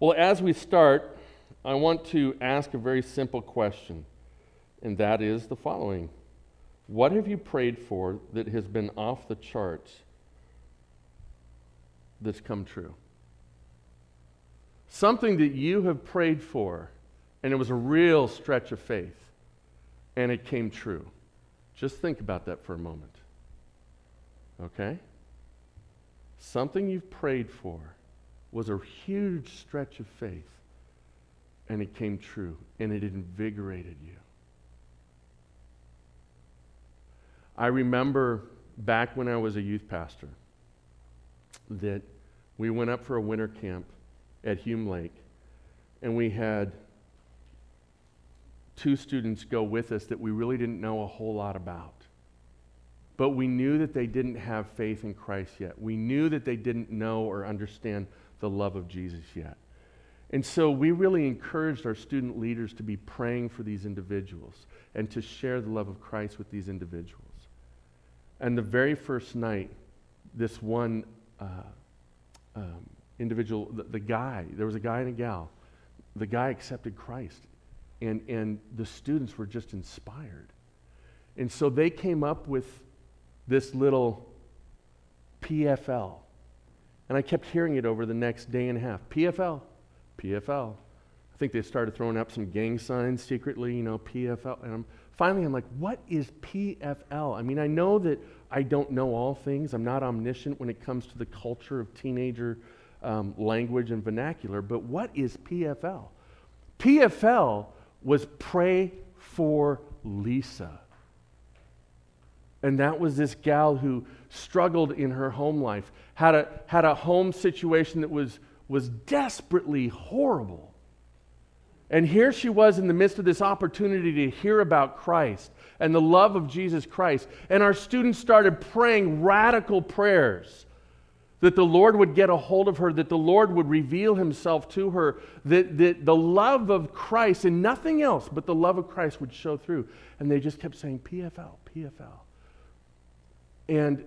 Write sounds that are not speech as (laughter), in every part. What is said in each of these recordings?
Well, as we start, I want to ask a very simple question, and that is the following What have you prayed for that has been off the charts that's come true? Something that you have prayed for, and it was a real stretch of faith, and it came true. Just think about that for a moment. Okay? Something you've prayed for was a huge stretch of faith, and it came true, and it invigorated you. I remember back when I was a youth pastor that we went up for a winter camp at Hume Lake, and we had two students go with us that we really didn't know a whole lot about. But we knew that they didn't have faith in Christ yet. We knew that they didn't know or understand the love of Jesus yet. And so we really encouraged our student leaders to be praying for these individuals and to share the love of Christ with these individuals. And the very first night, this one uh, um, individual, the, the guy, there was a guy and a gal, the guy accepted Christ. And, and the students were just inspired. And so they came up with this little PFL. And I kept hearing it over the next day and a half. PFL, PFL. I think they started throwing up some gang signs secretly, you know, PFL. And I'm, finally, I'm like, what is PFL? I mean, I know that I don't know all things. I'm not omniscient when it comes to the culture of teenager um, language and vernacular, but what is PFL? PFL was pray for Lisa. And that was this gal who struggled in her home life, had a, had a home situation that was, was desperately horrible. And here she was in the midst of this opportunity to hear about Christ and the love of Jesus Christ. And our students started praying radical prayers that the Lord would get a hold of her, that the Lord would reveal himself to her, that, that the love of Christ and nothing else but the love of Christ would show through. And they just kept saying, PFL, PFL. And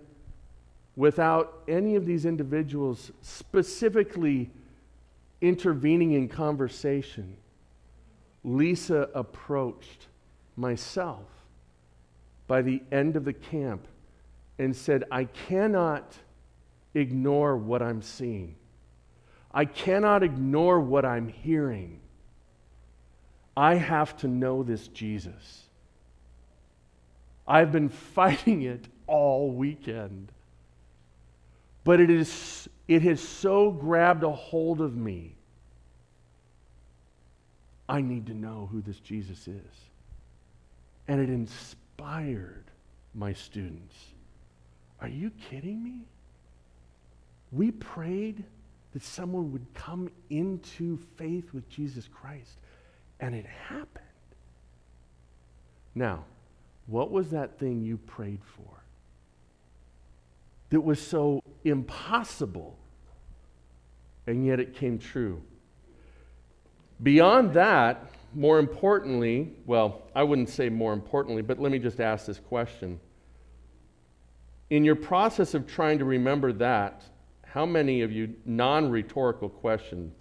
without any of these individuals specifically intervening in conversation, Lisa approached myself by the end of the camp and said, I cannot ignore what I'm seeing. I cannot ignore what I'm hearing. I have to know this Jesus. I've been (laughs) fighting it all weekend. But it, is, it has so grabbed a hold of me. I need to know who this Jesus is. And it inspired my students. Are you kidding me? We prayed that someone would come into faith with Jesus Christ, and it happened. Now, what was that thing you prayed for? That was so impossible, and yet it came true. Beyond that, more importantly, well, I wouldn't say more importantly, but let me just ask this question. In your process of trying to remember that, how many of you, non rhetorical question,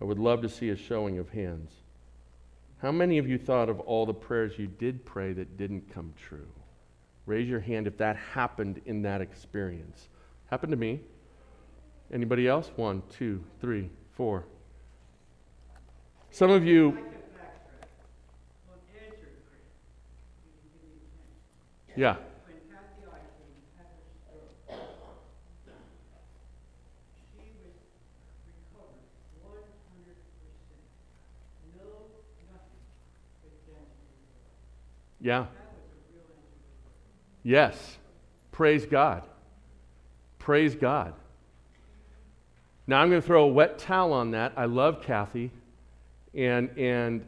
I would love to see a showing of hands. How many of you thought of all the prayers you did pray that didn't come true? Raise your hand if that happened in that experience. Happened to me. Anybody else? One, two, three, four. Some of you. Yeah. Yeah. Yes. Praise God. Praise God. Now I'm going to throw a wet towel on that. I love Kathy. And, and,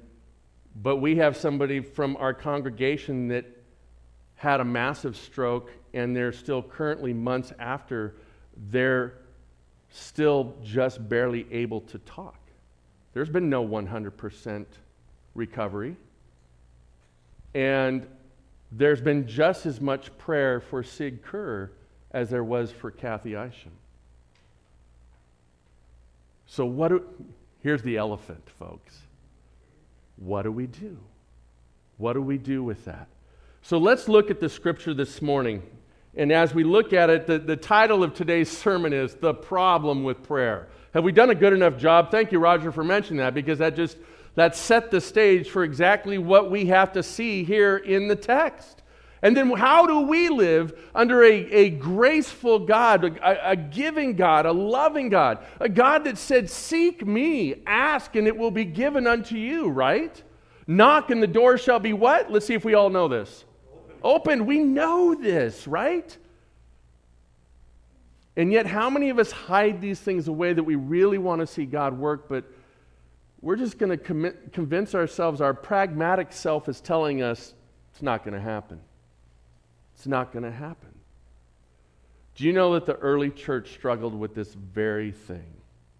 but we have somebody from our congregation that had a massive stroke, and they're still currently months after, they're still just barely able to talk. There's been no 100% recovery. And there's been just as much prayer for Sig Kerr as there was for Kathy Isham. So, what do, here's the elephant, folks. What do we do? What do we do with that? So, let's look at the scripture this morning. And as we look at it, the, the title of today's sermon is The Problem with Prayer. Have we done a good enough job? Thank you, Roger, for mentioning that because that just that set the stage for exactly what we have to see here in the text. And then how do we live under a, a graceful God, a, a, giving God, a loving God, a God that said, Seek me, ask, and it will be given unto you, right? Knock, and the door shall be what? Let's see if we all know this. Open. Open. We know this, right? And yet, how many of us hide these things away that we really want to see God work, but we're just going to convince ourselves our pragmatic self is telling us it's not going to happen. It's not going to happen. Do you know that the early church struggled with this very thing?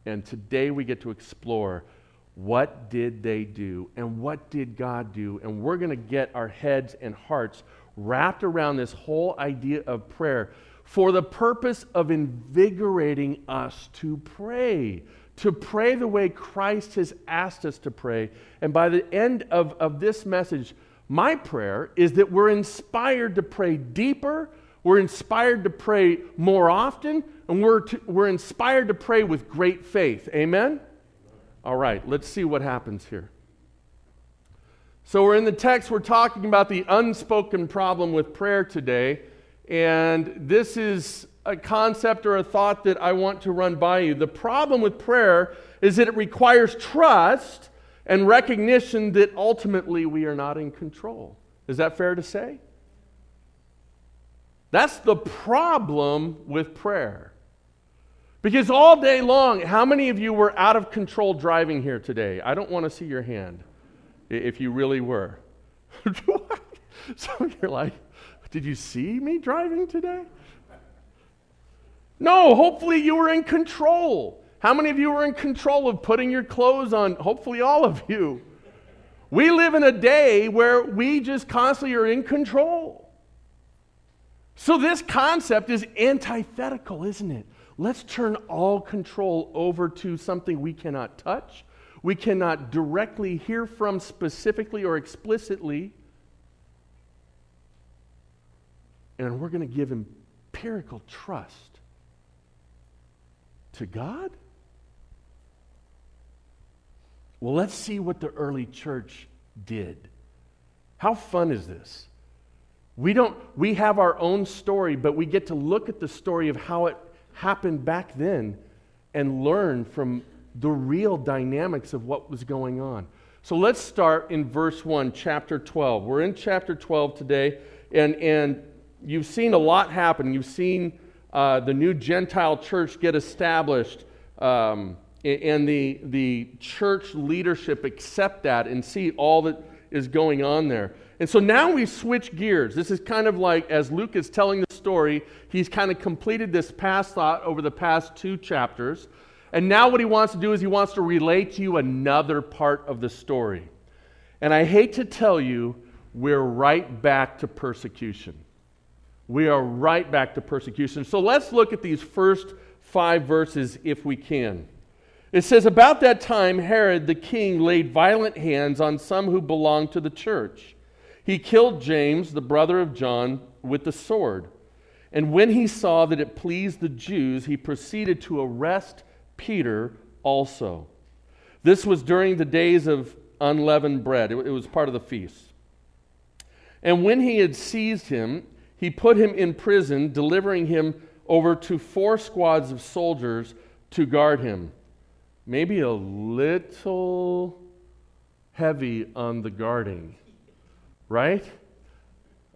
And today we get to explore what did they do and what did God do? And we're going to get our heads and hearts wrapped around this whole idea of prayer for the purpose of invigorating us to pray, to pray the way Christ has asked us to pray. And by the end of, of this message, my prayer is that we're inspired to pray deeper, we're inspired to pray more often, and we're, to, we're inspired to pray with great faith. Amen? All right, let's see what happens here. So, we're in the text, we're talking about the unspoken problem with prayer today. And this is a concept or a thought that I want to run by you. The problem with prayer is that it requires trust and recognition that ultimately we are not in control. Is that fair to say? That's the problem with prayer. Because all day long, how many of you were out of control driving here today? I don't want to see your hand if you really were. (laughs) so you're like, did you see me driving today? No, hopefully you were in control. How many of you were in control of putting your clothes on? Hopefully, all of you. We live in a day where we just constantly are in control. So, this concept is antithetical, isn't it? Let's turn all control over to something we cannot touch, we cannot directly hear from specifically or explicitly. And we're going to give empirical trust to God? Well, let's see what the early church did. How fun is this? We don't we have our own story, but we get to look at the story of how it happened back then and learn from the real dynamics of what was going on. So let's start in verse 1, chapter 12. We're in chapter 12 today, and, and you've seen a lot happen. You've seen uh, the new Gentile church get established. Um, and the, the church leadership accept that and see all that is going on there. And so now we switch gears. This is kind of like as Luke is telling the story, he's kind of completed this past thought over the past two chapters. And now what he wants to do is he wants to relate to you another part of the story. And I hate to tell you, we're right back to persecution. We are right back to persecution. So let's look at these first five verses if we can. It says, About that time, Herod the king laid violent hands on some who belonged to the church. He killed James, the brother of John, with the sword. And when he saw that it pleased the Jews, he proceeded to arrest Peter also. This was during the days of unleavened bread, it, was part of the feast. And when he had seized him, he put him in prison, delivering him over to four squads of soldiers to guard him maybe a little heavy on the guarding, right?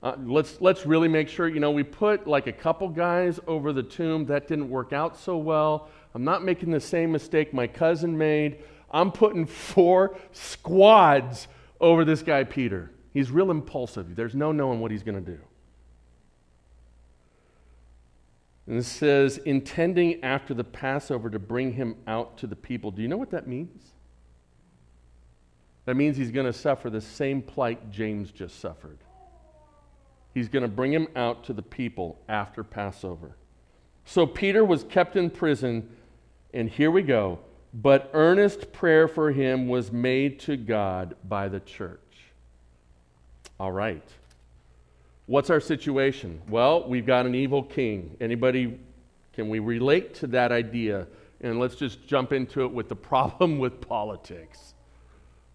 Uh, let's, let's really make sure, you know, we put like a couple guys over the tomb. That didn't work out so well. I'm not making the same mistake my cousin made. I'm putting four squads over this guy, Peter. He's real impulsive. There's no knowing what he's going to do. And it says, intending after the Passover to bring him out to the people. Do you know what that means? That means he's going to suffer the same plight James just suffered. He's going to bring him out to the people after Passover. So Peter was kept in prison, and here we go, but earnest prayer for him was made to God by the church. All right. What's our situation? Well, we've got an evil king. Anybody can we relate to that idea? And let's just jump into it with the (laughs) problem with politics.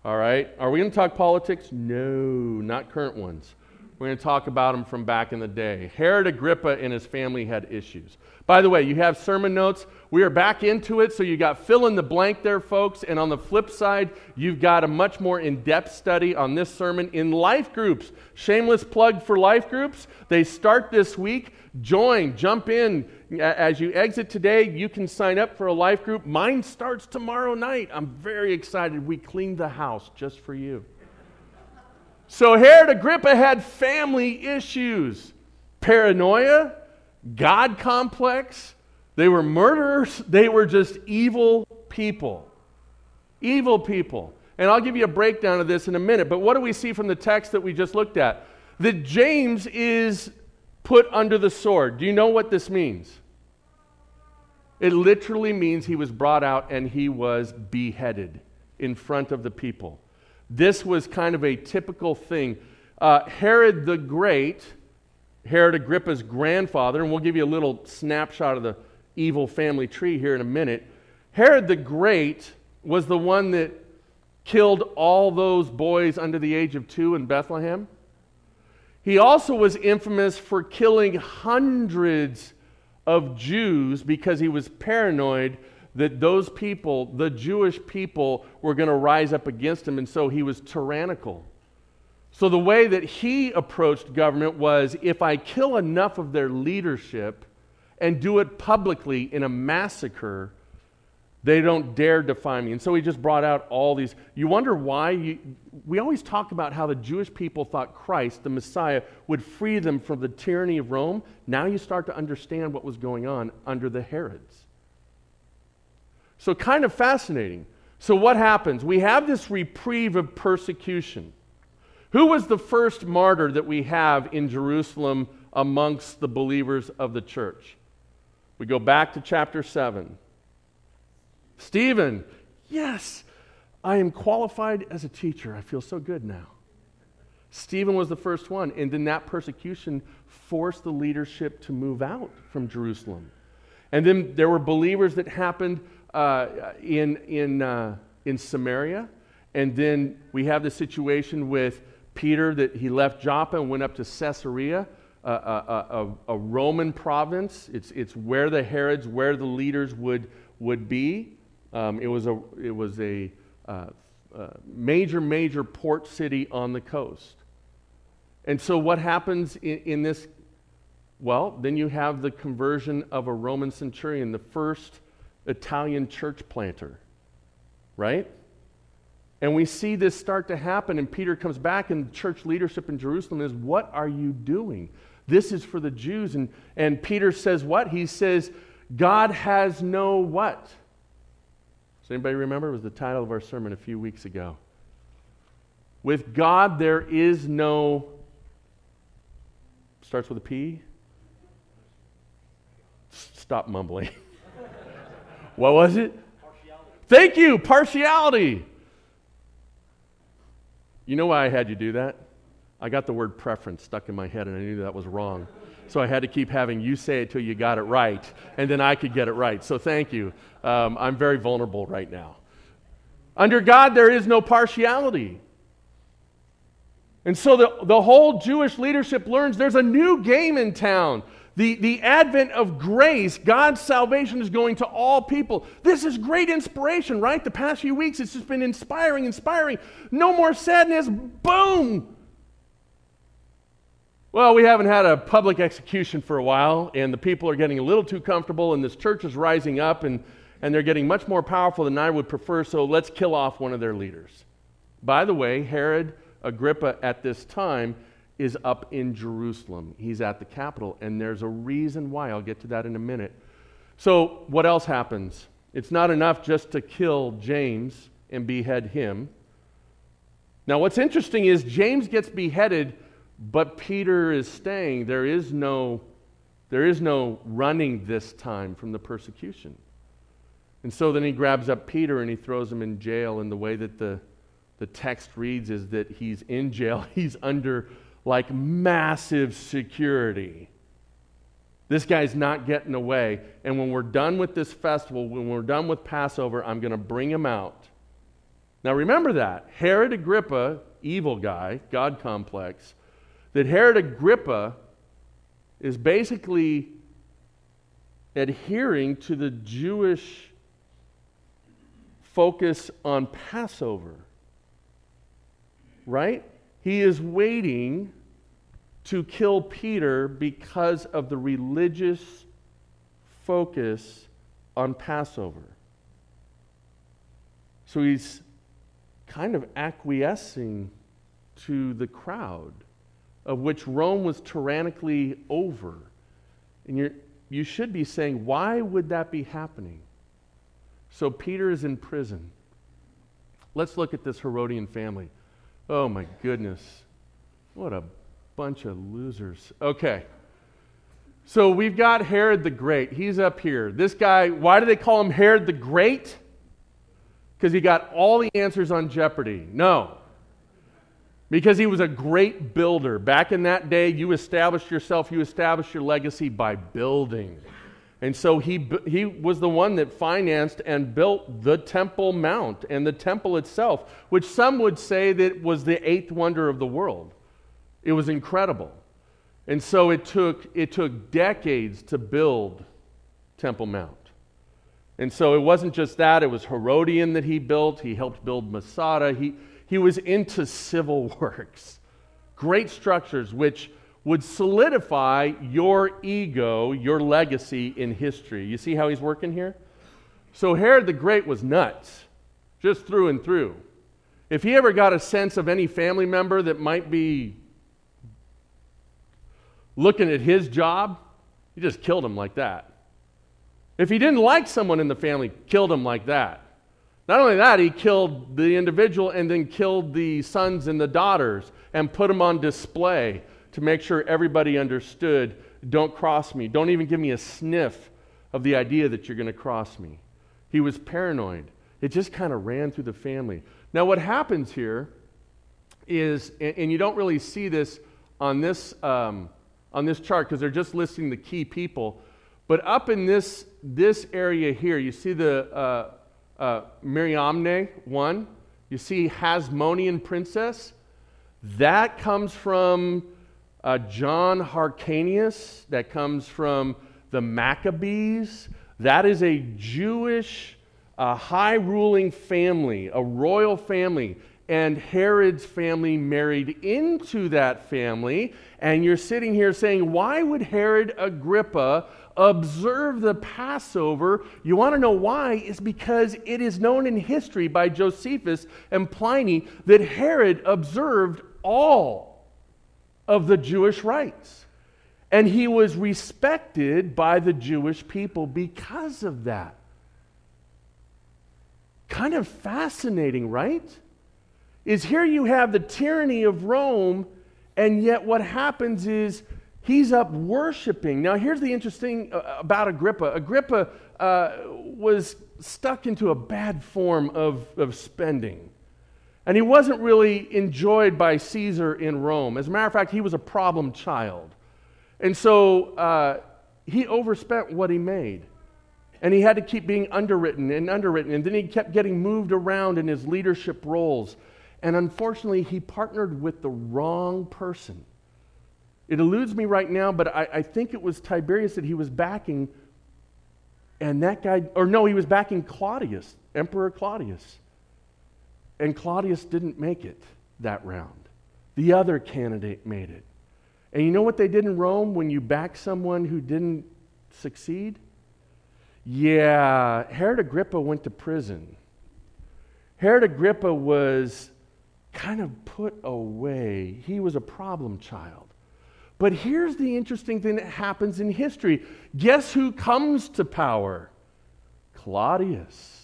All right? Are we going to talk politics? No, not current ones. We're going to talk about them from back in the day. Herod Agrippa and his family had issues. By the way, you have sermon notes. We are back into it, so you got fill in the blank there, folks. And on the flip side, you've got a much more in depth study on this sermon in life groups. Shameless plug for life groups. They start this week. Join, jump in. As you exit today, you can sign up for a life group. Mine starts tomorrow night. I'm very excited. We cleaned the house just for you. So Herod Agrippa had family issues paranoia, God complex. They were murderers. (laughs) They were just evil people. Evil people. And I'll give you a breakdown of this in a minute. But what do we see from the text that we just looked at? That James is put under the sword. Do you know what this means? It literally means he was brought out and he was beheaded in front of the people. This was kind of a typical thing. Uh, Herod the Great, Herod Agrippa's grandfather, and we'll give you a little snapshot of the evil family tree here in a minute. Herod the Great was the one that killed all those boys under the age of two in Bethlehem. He also was infamous for killing hundreds of Jews because he was paranoid that those people, the Jewish people, were going to rise up against him, and so he was tyrannical. So the way that he approached government was if I kill enough of their leadership and do it publicly in a massacre, they don't dare defy me. And so he just brought out all these. You wonder why? You, we always talk about how the Jewish people thought Christ, the Messiah, would free them from the tyranny of Rome. Now you start to understand what was going on under the Herods. So, kind of fascinating. So, what happens? We have this reprieve of persecution. Who was the first martyr that we have in Jerusalem amongst the believers of the church? We go back to chapter 7. Stephen, yes, I am qualified as a teacher. I feel so good now. Stephen was the first one, and then that persecution forced the leadership to move out from Jerusalem. And then there were believers that happened uh, in, in, uh, in Samaria. And then we have the situation with Peter that he left Joppa and went up to Caesarea, a, a, a, Roman province. It's, it's where the Herods, where the leaders would, would be. Um, it was a, it was a uh, uh, major, major port city on the coast. And so, what happens in, in, this? Well, then you have the conversion of a Roman centurion, the first Italian church planter, right? And we see this start to happen, and Peter comes back, and church leadership in Jerusalem is, What are you doing? This is for the Jews. And, and Peter says, What? He says, God has no what? Does anybody remember? It was the title of our sermon a few weeks ago. With God, there is no, starts with a P. Stop mumbling. (laughs) What was it? Partiality. Thank you, partiality. You know why I had you do that? I got the word preference stuck in my head and I knew that was wrong. So I had to keep having you say it till you got it right, and then I could get it right. So thank you. Um, I'm very vulnerable right now. Under God, there is no partiality. And so the, the whole Jewish leadership learns there's a new game in town. The, the advent of grace, God's salvation is going to all people. This is great inspiration, right? The past few weeks, it's just been inspiring, inspiring. No more sadness. Boom! Well, we haven't had a public execution for a while, and the people are getting a little too comfortable, and this church is rising up, and, and they're getting much more powerful than I would prefer, so let's kill off one of their leaders. By the way, Herod Agrippa at this time is up in Jerusalem. He's at the capital, and there's a reason why. I'll get to that in a minute. So, what else happens? It's not enough just to kill James and behead him. Now, what's interesting is James gets beheaded, but Peter is staying. There is no, there is no running this time from the persecution. And so then he grabs up Peter and he throws him in jail. And the way that the, the text reads is that he's in jail, (laughs) he's under like massive security. This guy's not getting away. And when we're done with this festival, when we're done with Passover, I'm going to bring him out. Now remember that. Herod Agrippa, evil guy, God complex, that Herod Agrippa is basically adhering to the Jewish focus on Passover. Right? He is waiting to kill Peter because of the religious focus on Passover. So he's kind of acquiescing to the crowd, of which Rome was tyrannically over. And you you should be saying, why would that be happening? So Peter is in prison. Let's look at this Herodian family. Oh my goodness. What a bunch of losers. Okay. So we've got Herod the Great. He's up here. This guy, why do they call him Herod the Great? Because he got all the answers on Jeopardy. No. Because he was a great builder. Back in that day, you established yourself, you established your legacy by building. And so he, he was the one that financed and built the Temple Mount and the temple itself, which some would say that was the eighth wonder of the world. It was incredible. And so it took, it took decades to build Temple Mount. And so it wasn't just that, it was Herodium that he built. He helped build Masada. He, he was into civil (laughs) works, great structures which would solidify your ego, your legacy in history. You see how he's working here? So Herod the Great was nuts, just through and through. If he ever got a sense of any family member that might be looking at his job, he just killed him like that. If he didn't like someone in the family, killed him like that. Not only that, he killed the individual and then killed the sons and the daughters and put them on display to make sure everybody understood don't cross me. Don't even give me a sniff of the idea that you're going to cross me. He was paranoid. It just kind of ran through the family. Now, what happens here is, and you don't really see this on this um, on this chart because they're just listing the key people. But up in this, this area here, you see the uh, uh, Mariamne one. You see Hasmonean princess. That comes from uh, John Hyrcanus. That comes from the Maccabees. That is a Jewish uh, high ruling family, a royal family and Herod's family married into that family. And you're sitting here saying, why would Herod Agrippa observe the Passover? You want to know why? Is because it is known in history by Josephus and Pliny that Herod observed all of the Jewish rites. And he was respected by the Jewish people because of that. Kind of fascinating, right? is here you have the tyranny of Rome, and yet what happens is he's up worshiping. Now, here's the interesting uh, about Agrippa Agrippa uh, was stuck into a bad form of, of spending. And he wasn't really enjoyed by Caesar in Rome. As a matter of fact, he was a problem child. And so uh, he overspent what he made. And he had to keep being underwritten and underwritten. And then he kept getting moved around in his leadership roles. And unfortunately, he partnered with the wrong person. It eludes me right now, but I, I, think it was Tiberius that he was backing, and that guy, or no, he was backing Claudius, Emperor Claudius. And Claudius didn't make it that round. The other candidate made it. And you know what they did in Rome when you back someone who didn't succeed? Yeah, Herod Agrippa went to prison. Herod Agrippa was kind of put away. He was a problem child. But here's the interesting thing that happens in history guess who comes to power? Claudius.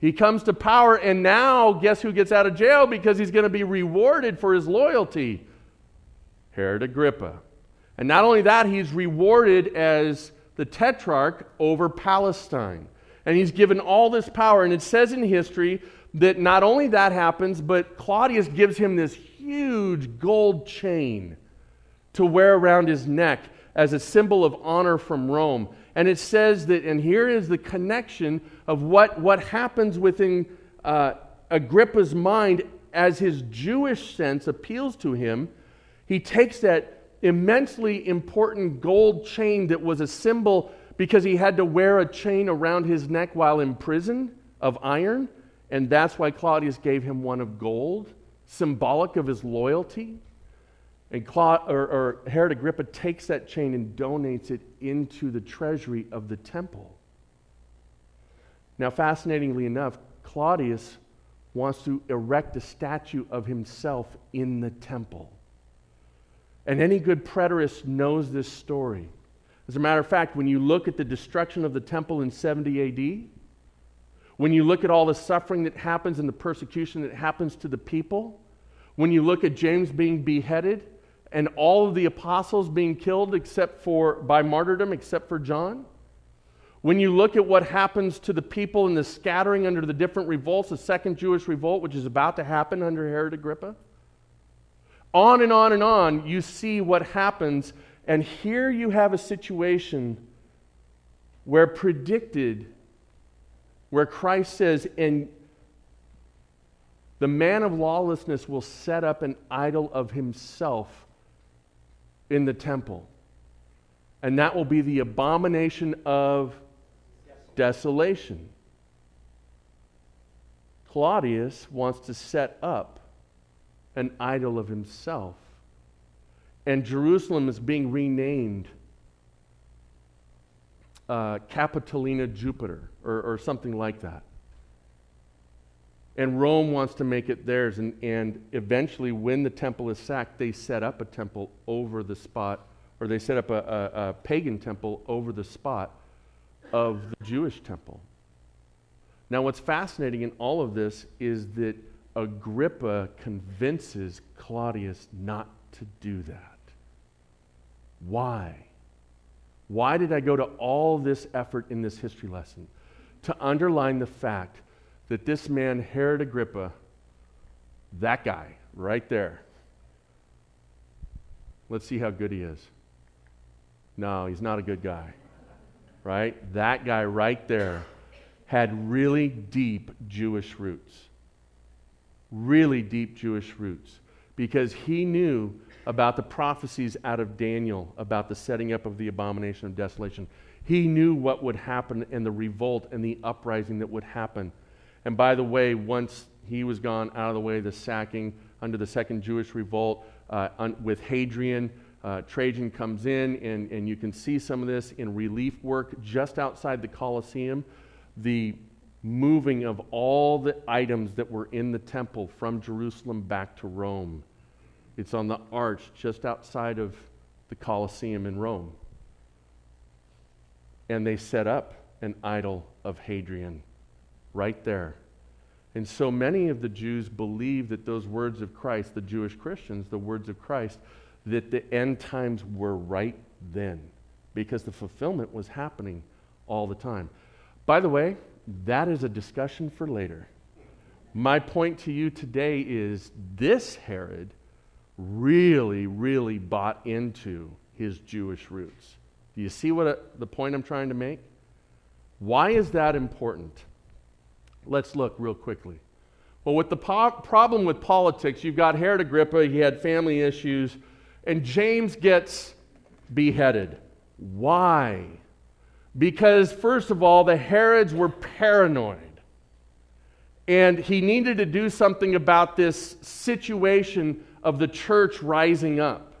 He comes to power, and now guess who gets out of jail because he's going to be rewarded for his loyalty? Herod Agrippa. And not only that, he's rewarded as the tetrarch over Palestine. And he's given all this power. And it says in history that not only that happens, but Claudius gives him this huge gold chain to wear around his neck as a symbol of honor from Rome. And it says that, and here is the connection of what, what happens within uh, Agrippa's mind as his Jewish sense appeals to him. He takes that immensely important gold chain that was a symbol because he had to wear a chain around his neck while in prison of iron, and that's why Claudius gave him one of gold, symbolic of his loyalty. And Claude, or, or Herod Agrippa takes that chain and donates it into the treasury of the temple. Now, fascinatingly enough, Claudius wants to erect a statue of himself in the temple. And any good preterist knows this story. As a matter of fact, when you look at the destruction of the temple in 70 AD, when you look at all the suffering that happens and the persecution that happens to the people, when you look at James being beheaded and all of the apostles being killed except for by martyrdom except for John, when you look at what happens to the people in the scattering under the different revolts, the second Jewish revolt, which is about to happen under Herod Agrippa, on and on and on, you see what happens. And here you have a situation where predicted, where Christ says, and the man of lawlessness will set up an idol of himself in the temple. And that will be the abomination of desolation. Claudius wants to set up an idol of himself. And Jerusalem is being renamed uh, Capitolina Jupiter or, or something like that. And Rome wants to make it theirs. And, and eventually, when the temple is sacked, they set up a temple over the spot, or they set up a, a, a pagan temple over the spot of the Jewish temple. Now, what's fascinating in all of this is that Agrippa convinces Claudius not to do that. Why? Why did I go to all this effort in this history lesson? To underline the fact that this man, Herod Agrippa, that guy right there, let's see how good he is. No, he's not a good guy, right? That guy right there had really deep Jewish roots really deep Jewish roots because he knew about the prophecies out of Daniel about the setting up of the abomination of desolation. He knew what would happen and the revolt and the uprising that would happen. And by the way, once he was gone out of the way, the sacking under the second Jewish revolt uh, un- with Hadrian, uh, Trajan comes in, and, and you can see some of this in relief work just outside the Colosseum. The moving of all the items that were in the temple from Jerusalem back to Rome. It's on the arch just outside of the Colosseum in Rome. And they set up an idol of Hadrian right there. And so many of the Jews believed that those words of Christ, the Jewish Christians, the words of Christ, that the end times were right then because the fulfillment was happening all the time. By the way, that is a discussion for later. My point to you today is this Herod really, really bought into his Jewish roots. Do you see what a, the point I'm trying to make? Why is that important? Let's look real quickly. Well, with the po- problem with politics, you've got Herod Agrippa, he had family issues, and James gets beheaded. Why? Because, first of all, the Herods were paranoid. And he needed to do something about this situation of the church rising up.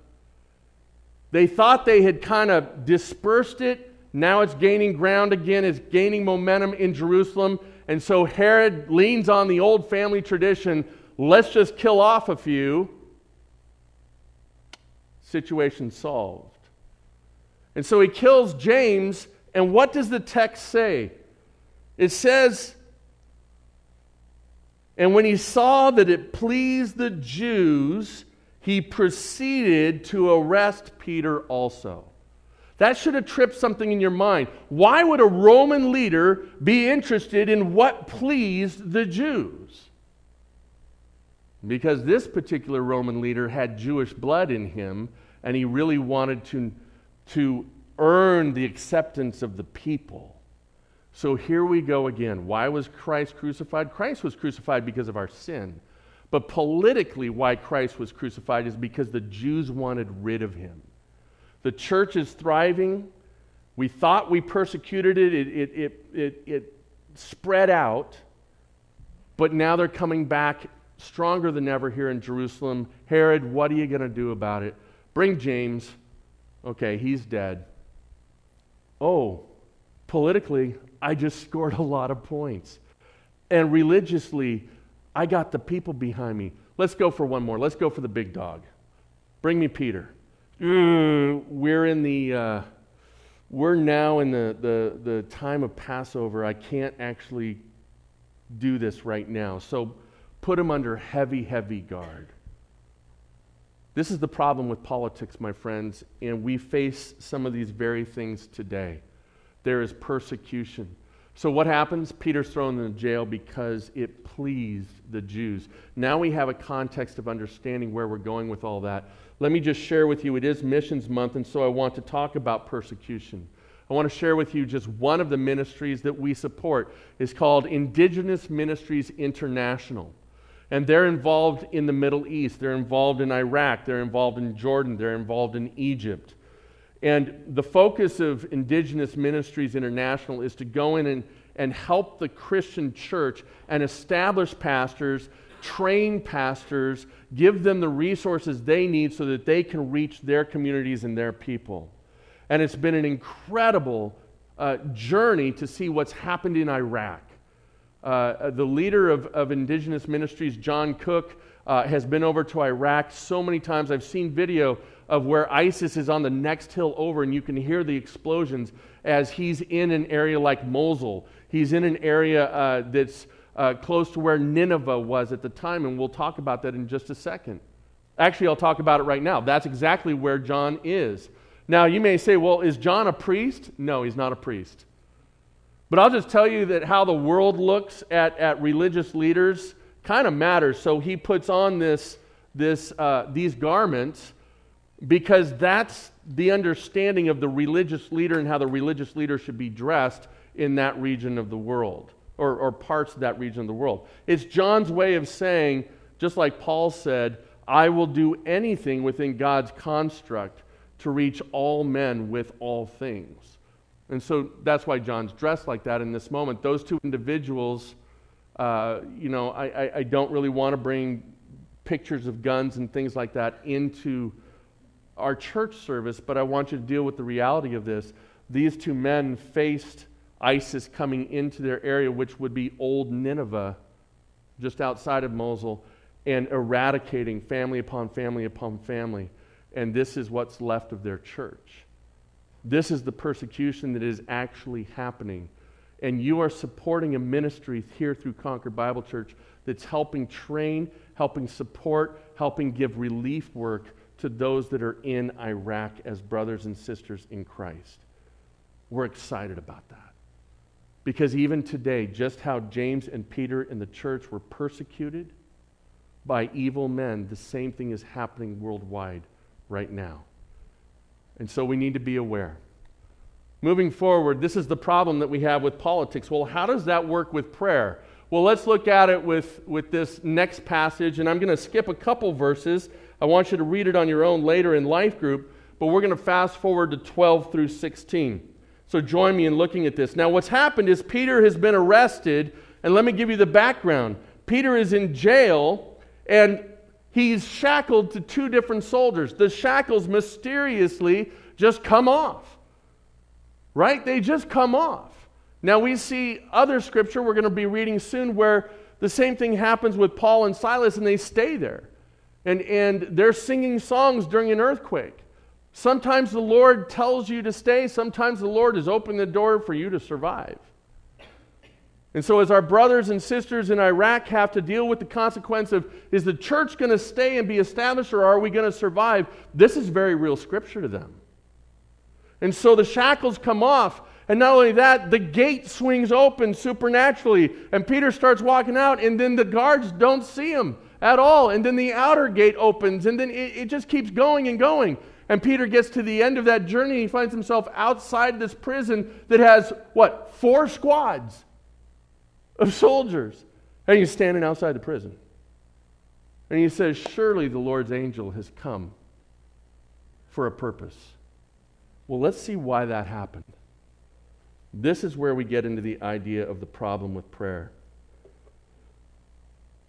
They thought they had kind of dispersed it. Now it's gaining ground again, it's gaining momentum in Jerusalem. And so Herod leans on the old family tradition let's just kill off a few. Situation solved. And so he kills James and what does the text say? It says, And when he saw that it pleased the Jews, he proceeded to arrest Peter also. That should have tripped something in your mind. Why would a Roman leader be interested in what pleased the Jews? Because this particular Roman leader had Jewish blood in him, and he really wanted to, to earn the acceptance of the people. So here we go again. Why was Christ crucified? Christ was crucified because of our sin. But politically, why Christ was crucified is because the Jews wanted rid of him. The church is thriving. We thought we persecuted it, it, it, it, it, it spread out. But now they're coming back stronger than ever here in Jerusalem. Herod, what are you going to do about it? Bring James. Okay, he's dead. Oh, politically, I just (laughs) scored a lot of points. And religiously, I got the people behind me. Let's go for one more. Let's go for the big dog. Bring me Peter. Mm, we're in the, uh, we're now in the, the, the time of Passover. I can't actually do this right now. So put him under heavy, heavy guard. This is the problem with politics, my friends, and we face some of these very things today. There is persecution. So, what happens? Peter's thrown in jail because it pleased the Jews. Now we have a context of understanding where we're going with all that. Let me just share with you it is Missions Month, and so I want to talk about persecution. I want to share with you just one of the ministries that we support. is called Indigenous Ministries International. And they're involved in the Middle East, they're involved in Iraq, they're involved in Jordan, they're involved in Egypt. And the focus of Indigenous Ministries International is to go in and, and help the Christian church and establish pastors, train pastors, give them the resources they need so that they can reach their communities and their people. And it's been an incredible uh, journey to see what's happened in Iraq. Uh, the leader of, of Indigenous Ministries, John Cook, uh, has been over to Iraq so many times. I've seen video of where ISIS is on the next hill over, and you can hear the explosions as he's in an area like Mosul. He's in an area uh, that's uh, close to where Nineveh was at the time, and we'll talk about that in just a second. Actually, I'll talk about it right now. That's exactly where John is. Now, you may say, well, is John a priest? No, he's not a priest. But I'll just tell you that how the world looks at, at religious leaders kind of matters. So he puts on this, this, uh, these garments because that's the understanding of the religious leader and how the religious leader should be dressed in that region of the world or, or parts of that region of the world. It's John's way of saying, just like Paul said, I will do anything within God's construct to reach all men with all things. And so that's why John's dressed like that in this moment. Those two individuals, uh, you know, I, I, I don't really want to bring pictures of guns and things like that into our church service, but I want you to deal with the reality of this. These two men faced ISIS coming into their area, which would be old Nineveh, just outside of Mosul, and eradicating family upon family upon family. And this is what's left of their church. This is the persecution that is actually happening. And you are supporting a ministry here through Concord Bible Church that's helping train, helping support, helping give relief work to those that are in Iraq as brothers and sisters in Christ. We're excited about that. Because even today, just how James and Peter in the church were persecuted by evil men, the same thing is happening worldwide right now. And so we need to be aware. Moving forward, this is the problem that we have with politics. Well, how does that work with prayer? Well, let's look at it with, with this next passage, and I'm going to skip a couple verses I want you to read it on your own later in life group, but we're going to fast forward to 12 through 16. So join me in looking at this. Now, what's happened is Peter has been arrested, and let me give you the background. Peter is in jail, and he's shackled to two different soldiers. The shackles mysteriously just come off, right? They just come off. Now, we see other scripture we're going to be reading soon where the same thing happens with Paul and Silas, and they stay there and, and they're singing songs during an earthquake. Sometimes the Lord tells you to stay, sometimes the Lord is opening the door for you to survive. And so, as our brothers and sisters in Iraq have to deal with the consequence of is the church going to stay and be established or are we going to survive? This is very real scripture to them. And so the shackles come off. And not only that, the gate swings open supernaturally. And Peter starts walking out, and then the guards don't see him at all. And then the outer gate opens, and then it, it just keeps going and going. And Peter gets to the end of that journey. He finds himself outside this prison that has, what, four squads of soldiers. And he's standing outside the prison. And he says, Surely the Lord's angel has come for a purpose. Well, let's see why that happened. This is where we get into the idea of the problem with prayer.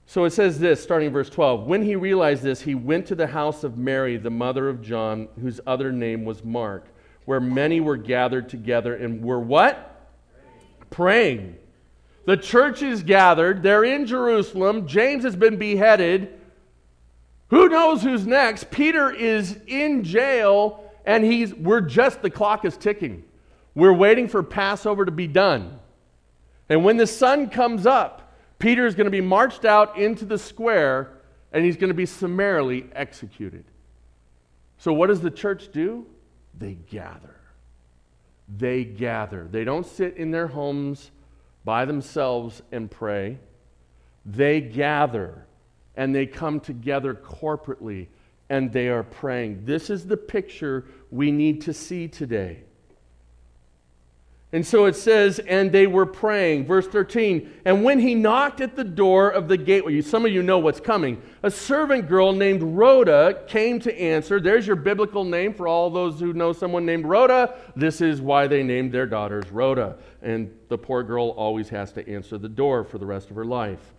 So it says this, starting verse 12. When he realized this, he went to the house of Mary, the mother of John, whose other name was Mark, where many were gathered together and were what? Praying. Praying. The church is gathered. They're in Jerusalem. James has been beheaded. Who knows who's next? Peter is in jail, and he's, we're just, the clock is ticking. We're waiting for Passover to be done. And when the sun comes up, Peter is going to be marched out into the square, and he's going to be summarily executed. So, what does the church do? They gather. They gather. They don't sit in their homes by themselves and pray. They gather and they come together corporately and they are praying. This is the picture we need to see today. And so it says, and they were praying. Verse 13, and when he knocked at the door of the gateway, some of you know what's coming. A servant girl named Rhoda came to answer. There's your biblical name for all those who know someone named Rhoda. This is why they named their daughters Rhoda. And the poor girl always has to answer the door for the rest of her life.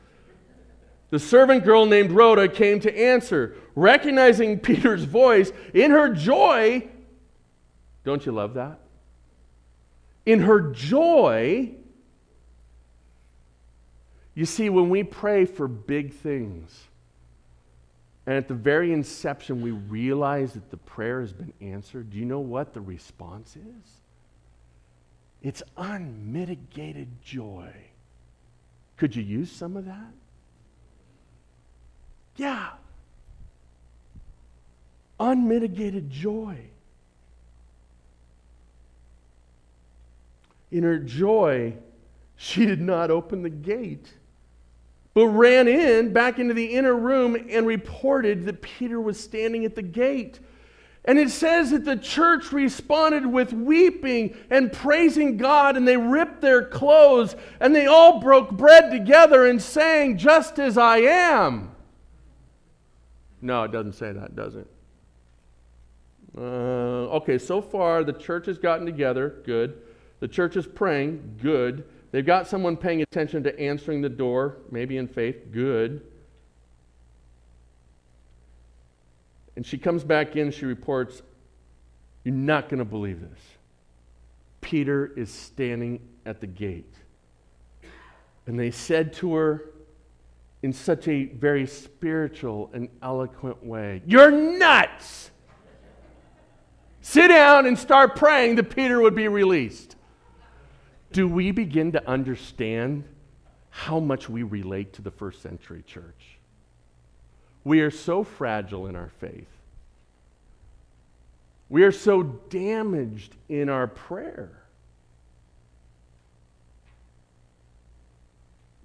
The servant girl named Rhoda came to answer. Recognizing (laughs) Peter's voice, in her joy, don't you love that? In her joy, you see, when we pray for big things, and at the very inception we realize that the prayer has been answered, do you know what the response is? It's unmitigated joy. Could you use some of that? Yeah. Unmitigated joy. In her joy, she did not open the gate, but ran in back into the inner room and reported that Peter was standing at the gate. And it says that the church responded with weeping and praising God, and they ripped their clothes, and they all broke bread together and sang, Just as I am. No, it doesn't say that, does it? Uh, okay, so far the church has gotten together. Good. The church is praying. Good. They've got someone paying attention to answering the door, maybe in faith. Good. And she comes back in, she reports, You're not going to believe this. Peter is standing at the gate. And they said to her, in such a very spiritual and eloquent way. You're nuts! Sit down and start praying that Peter would be released. Do we begin to understand how much we relate to the first century church? We are so fragile in our faith. We are so damaged in our prayer.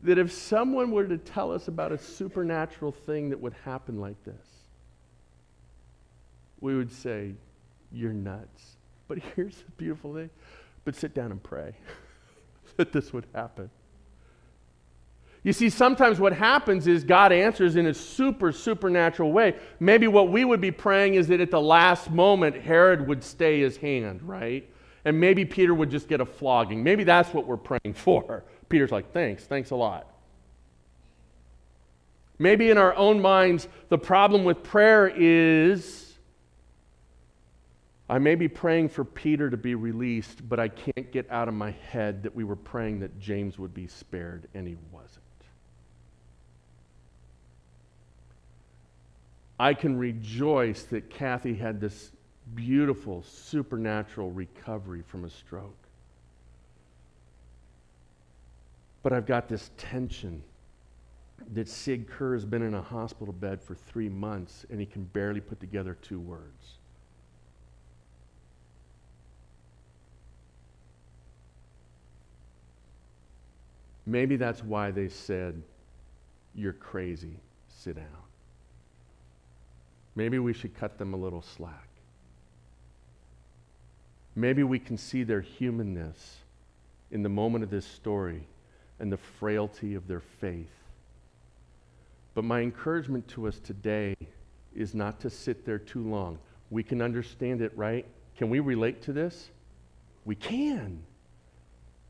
that if someone were to tell us about a supernatural thing that would happen like this, we would say, You're nuts. But (laughs) here's the beautiful thing. But sit down and pray (laughs) (laughs) that this would happen. You see, sometimes what happens is God answers in a super, supernatural way. Maybe what we would be praying is that at the last moment, Herod would stay his hand, right? And maybe Peter would just get a flogging. Maybe that's what we're praying for. (laughs) Peter's like, thanks, thanks a lot. Maybe in our own minds, the problem with prayer is I may be praying for Peter to be released, but I can't get out of my head that we were praying that James would be spared, and he wasn't. I can rejoice that Kathy had this beautiful supernatural recovery from a stroke. But I've got this tension that Sig Kerr has been in a hospital bed for three months and he can barely put together two words. Maybe that's why they said, You're crazy, sit down. Maybe we should cut them a little slack. Maybe we can see their humanness in the moment of this story and the frailty of their faith. But my encouragement to us today is not to sit there too long. We can understand it, right? Can we relate to this? We can.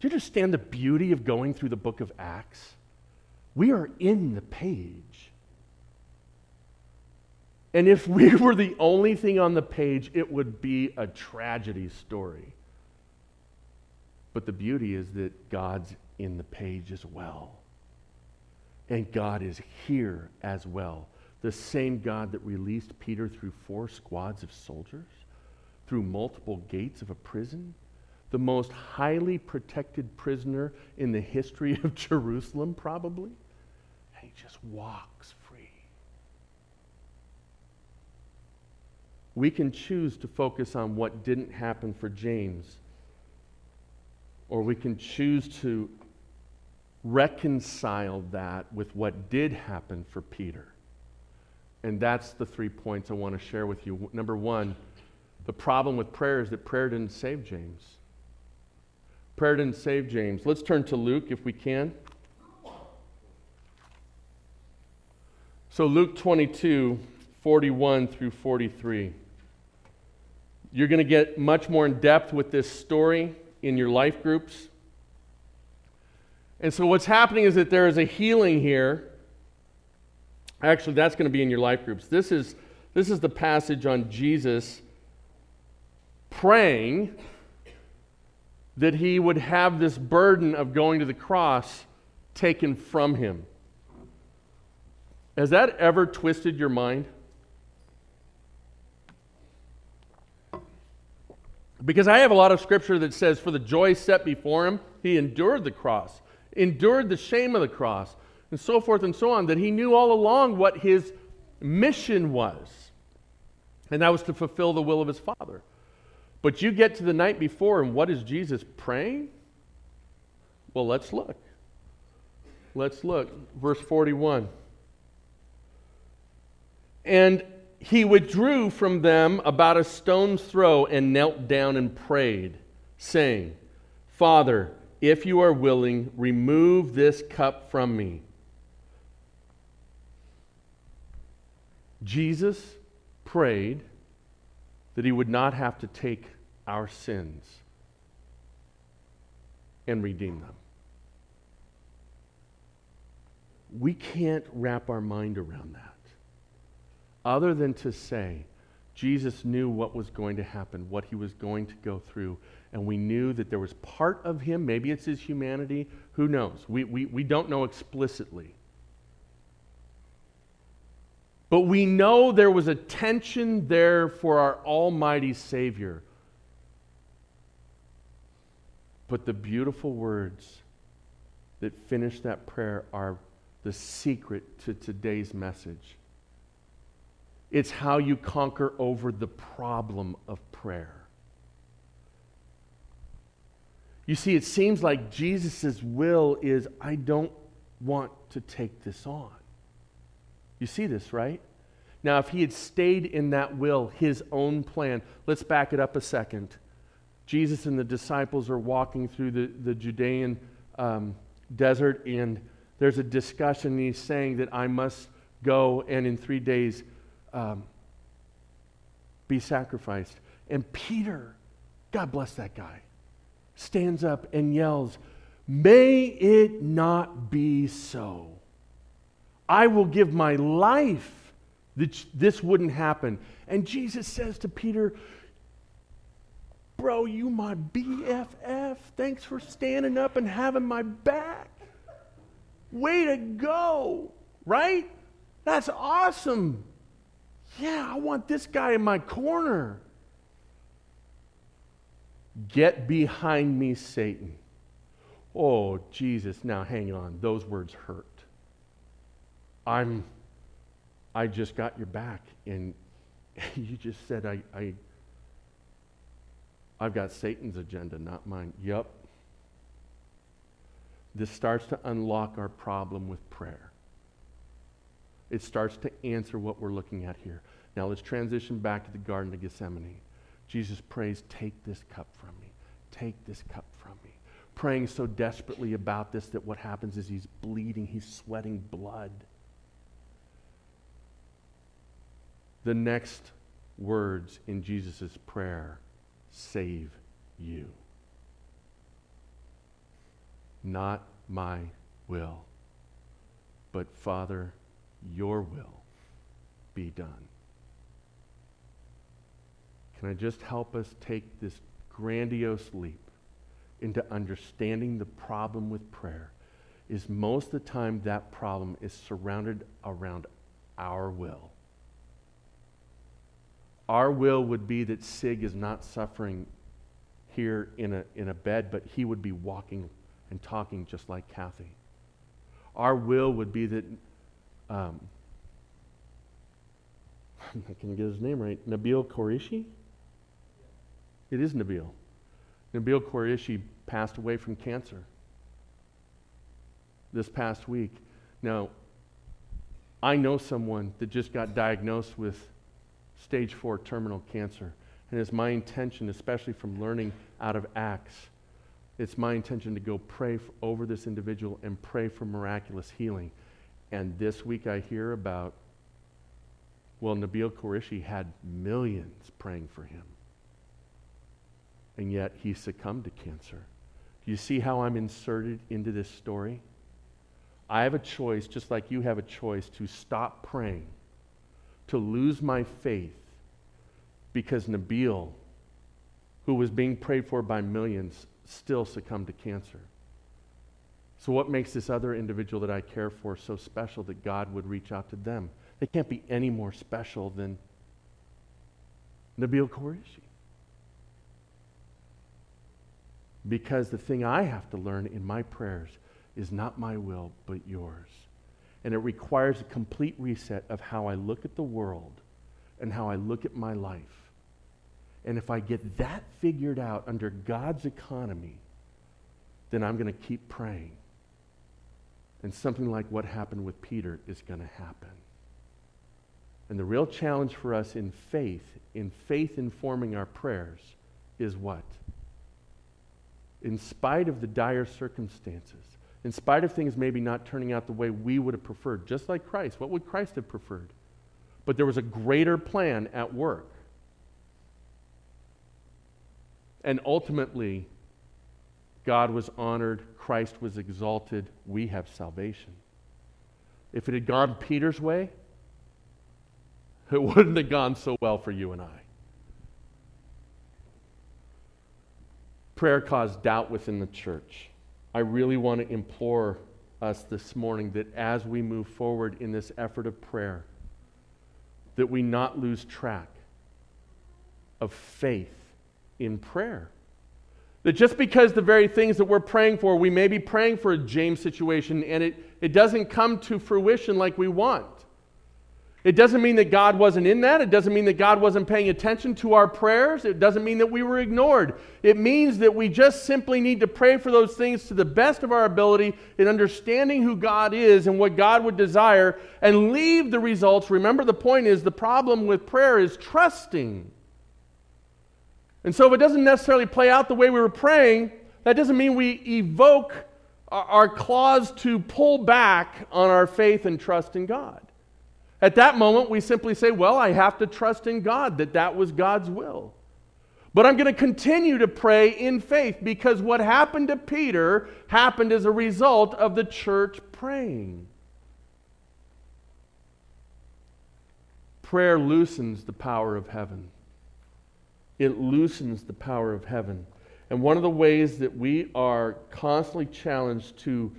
Do you understand the beauty of going through the book of Acts? We are in the page. And if we (laughs) were the only thing on the page, it would be a tragedy story. But the beauty is that God's in the page as well. And God is here as well. The same God that released Peter through four squads of soldiers, through multiple gates of a prison, the most highly protected prisoner in the history of (laughs) Jerusalem, probably. And he just walks free. We can choose to focus on what didn't happen for James, or we can choose to reconcile that with what did happen for Peter. And that's the three points I want to share with you. Number one, the problem with prayer is that prayer didn't save James. Prayer didn't save James. Let's turn to Luke if we can. So, Luke 22, 41 through 43. You're going to get much more in depth with this story in your life groups. And so, what's happening is that there is a healing here. Actually, that's going to be in your life groups. This is, this is the passage on Jesus praying that he would have this burden of going to the cross taken from him. Has that ever twisted your mind? Because I have a lot of scripture that says, for the joy set before him, he endured the cross, endured the shame of the cross, and so forth and so on, that he knew all along what his mission was. And that was to fulfill the will of his Father. But you get to the night before, and what is Jesus praying? Well, let's look. Let's look. Verse 41. And he withdrew from them about a stone's throw and knelt down and prayed, saying, Father, if you are willing, remove this cup from me. Jesus prayed that he would not have to take our sins and redeem them. We can't wrap our mind around that other than to say, Jesus knew what was going to happen, what he was going to go through, and we knew that there was part of him, maybe it's his humanity, who knows? We, we, we don't know explicitly. But we know there was a tension there for our Almighty Savior. But the beautiful words that finish that prayer are the secret to today's message. It's how you conquer over the problem of prayer. You see, it seems like Jesus' will is I don't want to take this on. You see this, right? Now, if he had stayed in that will, his own plan, let's back it up a second. Jesus and the disciples are walking through the, the Judean um, desert, and there's a discussion. He's saying that I must go and in three days um, be sacrificed. And Peter, God bless that guy, stands up and yells, May it not be so. I will give my life that this wouldn't happen. And Jesus says to Peter, Bro, you my BFF. Thanks for standing up and having my back. Way to go, right? That's awesome. Yeah, I want this guy in my corner. Get behind me, Satan. Oh, Jesus, now hang on. Those words hurt. I'm, I just got your back, and (laughs) you just said, I, I, I've got Satan's agenda, not mine. Yep. this starts to unlock our problem with prayer. It starts to answer what we're looking at here. Now let's transition back to the Garden of Gethsemane. Jesus prays, Take this cup from me. Take this cup from me. Praying so desperately about this that what happens is he's bleeding, he's sweating blood. The next words in Jesus' prayer save you. Not my will, but Father, your will be done. Can I just help us take this grandiose leap into understanding the problem with prayer? Is most of the time that problem is surrounded around our will. Our will would be that Sig is not suffering here in a, in a bed, but he would be walking and talking just like Kathy. Our will would be that, um, (laughs) I can get his name right, Nabil Qureshi? It is Nabil. Nabil Qureshi passed away from cancer this past week. Now, I know someone that just got diagnosed with stage four terminal cancer. And it's my intention, especially from learning out of Acts, it's my intention to go pray for, over this individual and pray for miraculous healing. And this week I hear about, well, Nabil Qureshi had millions praying for him and yet he succumbed to cancer. Do you see how I'm inserted into this story? I have a choice, just like you have a choice, to stop praying, to lose my faith, because Nabil, who was being prayed for by millions, still succumbed to cancer. So, what makes this other individual that I care for so special that God would reach out to them? They can't be any more special than Nabil Qureshi. Because the thing I have to learn in my prayers is not my will, but yours. And it requires a complete reset of how I look at the world and how I look at my life. And if I get that figured out under God's economy, then I'm going to keep praying. And something like what happened with Peter is going to happen. And the real challenge for us in faith, in faith informing our prayers, is what? in spite of the dire circumstances, in spite of things maybe not turning out the way we would have preferred, just like Christ. What would Christ have preferred? But there was a greater plan at work. And ultimately, God was honored, Christ was exalted, we have salvation. If it had gone Peter's way, it wouldn't have gone so well for you and I. prayer caused doubt within the church. I really want to implore us this morning that as we move forward in this effort of prayer, that we not lose track of faith in prayer. That just because the very things that we're praying for, we may be praying for a James situation and it, it doesn't come to fruition like we want. It doesn't mean that God wasn't in that. It doesn't mean that God wasn't paying attention to our prayers. It doesn't mean that we were ignored. It means that we just simply need to pray for those things to the best of our ability in understanding who God is and what God would desire and leave the results. Remember, the point is the problem with prayer is trusting. And so if it doesn't necessarily play out the way we were praying, that doesn't mean we evoke our clause to pull back on our faith and trust in God. At that moment, we simply say, Well, I have to trust in God that that was God's will. But I'm going to continue to pray in faith because what happened to Peter happened as a result of the church praying. Prayer loosens the power of heaven. It loosens the power of heaven. And one of the ways that we are constantly challenged to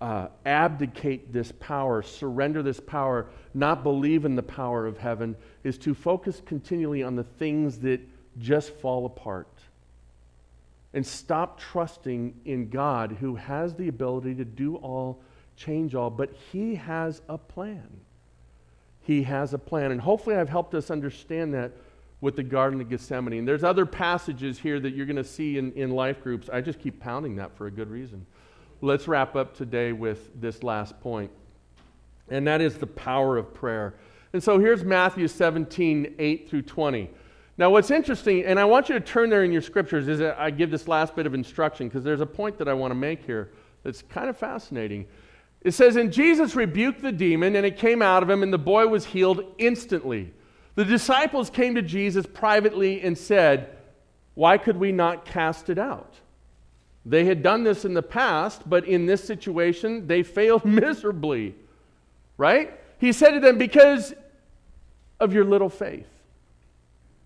uh, abdicate this power, surrender this power, not believe in the power of heaven, is to focus continually on the things that just fall apart. And stop trusting in God who has the ability to do all, change all, but He has a plan. He has a plan. And hopefully, I've helped us understand that with the Garden of Gethsemane. And there's other passages here that you're going to see in, in life groups. I just keep pounding that for a good reason. let's wrap up today with this last point, and that is the power of prayer. And so here's Matthew 17, 8 through 20. Now, what's interesting, and I want you to turn there in your scriptures, is that I give this last bit of instruction because there's a point that I want to make here that's kind of fascinating. It says, And Jesus rebuked the demon, and it came out of him, and the boy was healed instantly. The disciples came to Jesus privately and said, Why could we not cast it out? They had done this in the past, but in this situation, they failed (laughs) miserably. Right? He said to them, Because of your little faith.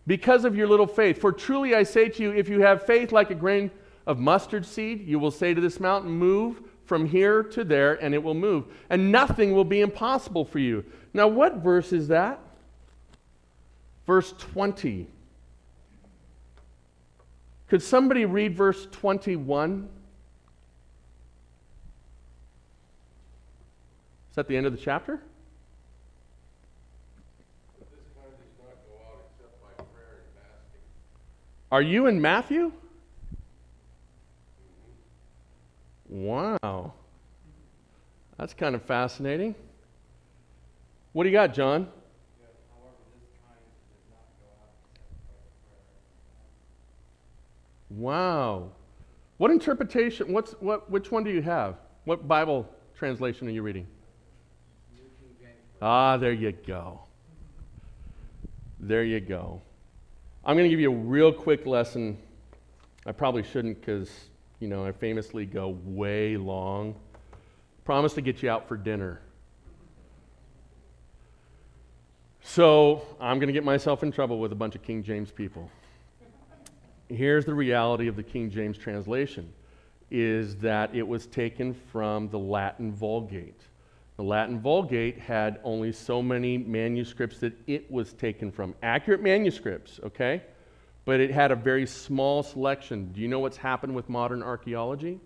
Because of your little faith. For truly I say to you, if you have faith like a grain of mustard seed, you will say to this mountain, Move from here to there, and it will move. And nothing will be impossible for you. Now, what verse is that? Verse 20. Could somebody read verse 21? Is that the end of the chapter? Are you in Matthew? Wow. That's kind of fascinating. What do you got, John? Wow. What interpretation, what's, what, which one do you have? What Bible translation are you reading? Ah, there you go. There you go. I'm going to give you a real quick lesson. I probably shouldn't because, you know, I famously go way long. Promise to get you out for dinner. So I'm going to get myself in trouble with a bunch of King James people. Here's the reality of the King James translation is that it was taken from the Latin Vulgate. The Latin Vulgate had only so many manuscripts that it was taken from. Accurate manuscripts, okay? But it had a very small selection. Do you know what's happened with modern archaeology?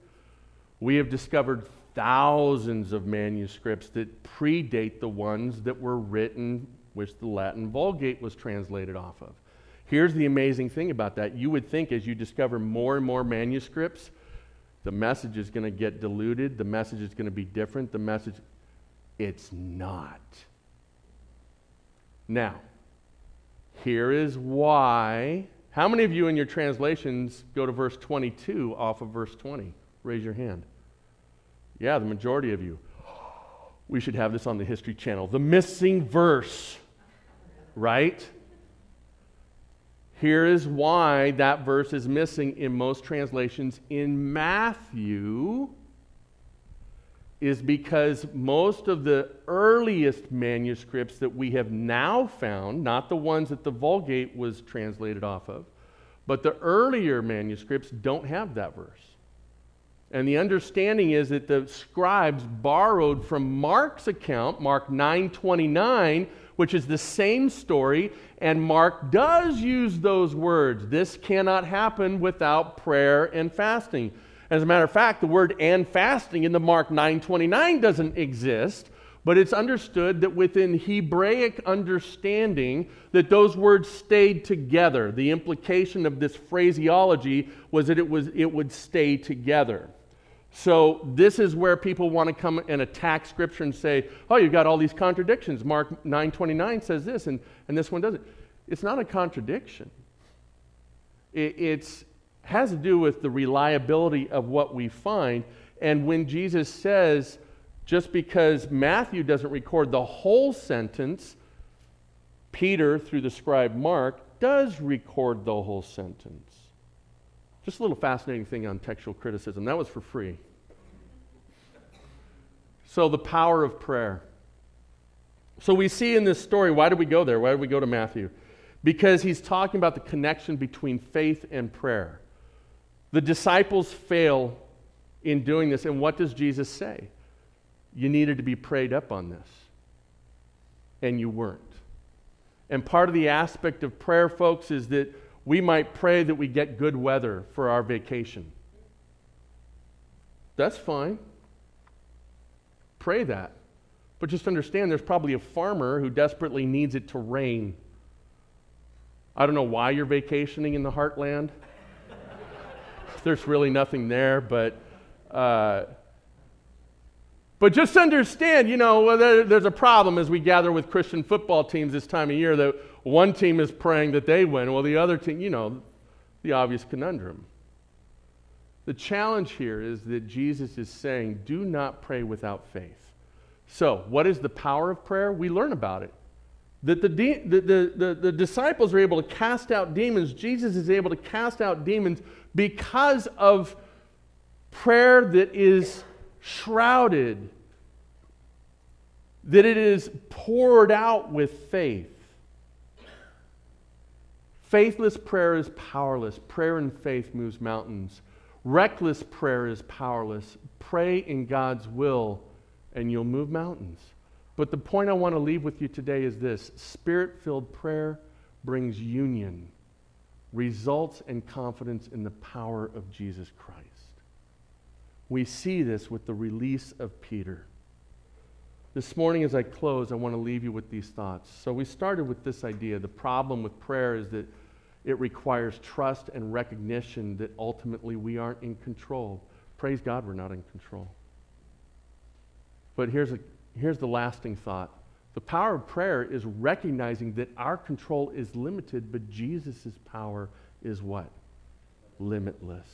We have discovered thousands of manuscripts that predate the ones that were written, which the Latin Vulgate was translated off of. Here's the amazing thing about that. You would think as you discover more and more manuscripts, the message is going to get diluted, the message is going to be different, the message it's not. Now, here is why. How many of you in your translations go to verse 22 off of verse 20? Raise your hand. Yeah, the majority of you. (gasps) We should have this on the History Channel. The missing verse, right? Here is why that verse is missing in most translations in Matthew is because most of the earliest manuscripts that we have now found, not the ones that the Vulgate was translated off of, but the earlier manuscripts don't have that verse. And the understanding is that the scribes borrowed from Mark's account, Mark 9:29, which is the same story, and Mark does use those words. This cannot happen without prayer and fasting. As a matter of fact, the word and fasting in the Mark 9:29 doesn't exist, but it's understood that within Hebraic understanding that those words stayed together. The implication of this phraseology was that it was it would stay together. So this is where people want to come and attack scripture and say, "Oh, you've got all these contradictions. Mark 9:29 says this and, and this one doesn't." It's not a contradiction. It, it's has to do with the reliability of what we find. And when Jesus says, just because Matthew doesn't record the whole sentence, Peter, through the scribe Mark, does record the whole sentence. Just a little fascinating thing on textual criticism. That was for free. So, the power of prayer. So, we see in this story, why did we go there? Why did we go to Matthew? Because he's talking about the connection between faith and prayer. The disciples fail in doing this. And what does Jesus say? You needed to be prayed up on this. And you weren't. And part of the aspect of prayer, folks, is that we might pray that we get good weather for our vacation. That's fine. Pray that. But just understand there's probably a farmer who desperately needs it to rain. I don't know why you're vacationing in the heartland there's really nothing there, but uh, But just understand, you know, well, there, there's a problem as we gather with Christian football teams this time of year that one team is praying that they win, while the other team, you know, the obvious conundrum. The challenge here is that Jesus is saying, do not pray without faith. So, what is the power of prayer? We learn about it. That the, de- the, the, the, the disciples are able to cast out demons. Jesus is able to cast out demons because of prayer that is shrouded, that it is poured out with faith. Faithless prayer is powerless. Prayer in faith moves mountains. Reckless prayer is powerless. Pray in God's will and you'll move mountains. But the point I want to leave with you today is this Spirit filled prayer brings union, results in confidence in the power of Jesus Christ. We see this with the release of Peter. This morning, as I close, I want to leave you with these thoughts. So, we started with this idea. The problem with prayer is that it requires trust and recognition that ultimately we aren't in control. Praise God, we're not in control. But here's, a, here's the lasting thought the power of prayer is recognizing that our control is limited, but Jesus' power is what? Limitless.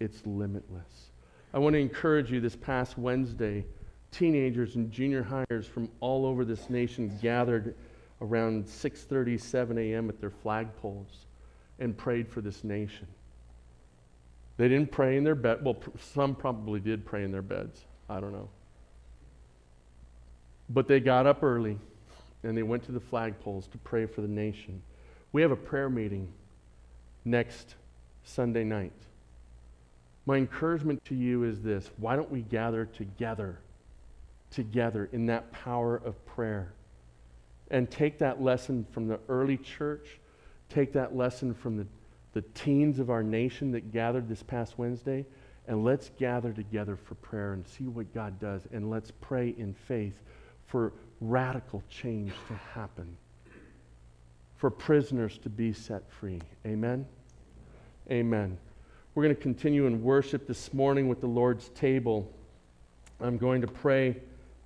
It's limitless. I want to encourage you this past Wednesday, teenagers and junior hires from all over this nation gathered around 6:30, 7 a.m. at their flagpoles and prayed for this nation. They didn't pray in their bed. Well, some probably did pray in their beds. I don't know. But they got up early and they went to the flagpoles to pray for the nation. We have a prayer meeting next Sunday night. My encouragement to you is this why don't we gather together, together in that power of prayer? And take that lesson from the early church, take that lesson from the, the teens of our nation that gathered this past Wednesday, and let's gather together for prayer and see what God does. And let's pray in faith for radical change to happen, for prisoners to be set free. Amen? Amen. We're going to continue in worship this morning with the Lord's table. I'm going to pray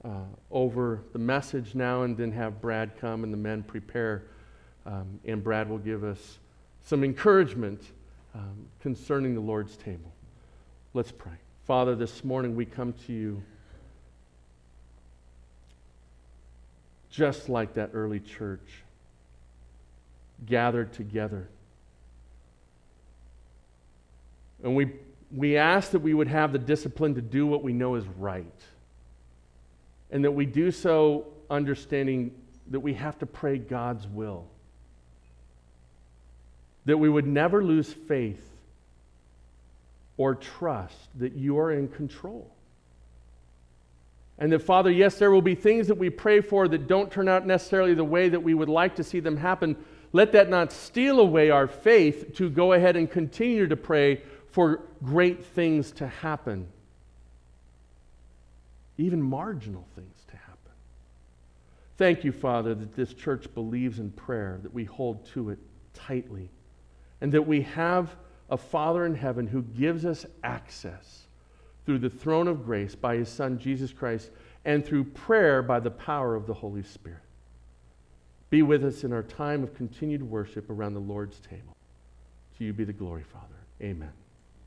uh, over the message now and then have Brad come and the men prepare. Um, and Brad will give us some encouragement um, concerning the Lord's table. Let's pray. Father, this morning we come to you just like that early church, gathered together. And we, we ask that we would have the discipline to do what we know is right. And that we do so understanding that we have to pray God's will. That we would never lose faith or trust that you are in control. And that, Father, yes, there will be things that we pray for that don't turn out necessarily the way that we would like to see them happen. Let that not steal away our faith to go ahead and continue to pray for great things to happen, even marginal things to happen. Thank you, Father, that this church believes in prayer, that we hold to it tightly, and that we have a Father in heaven who gives us access through the throne of grace by his Son, Jesus Christ, and through prayer by the power of the Holy Spirit. Be with us in our time of continued worship around the Lord's table. To you be the glory, Father. Amen.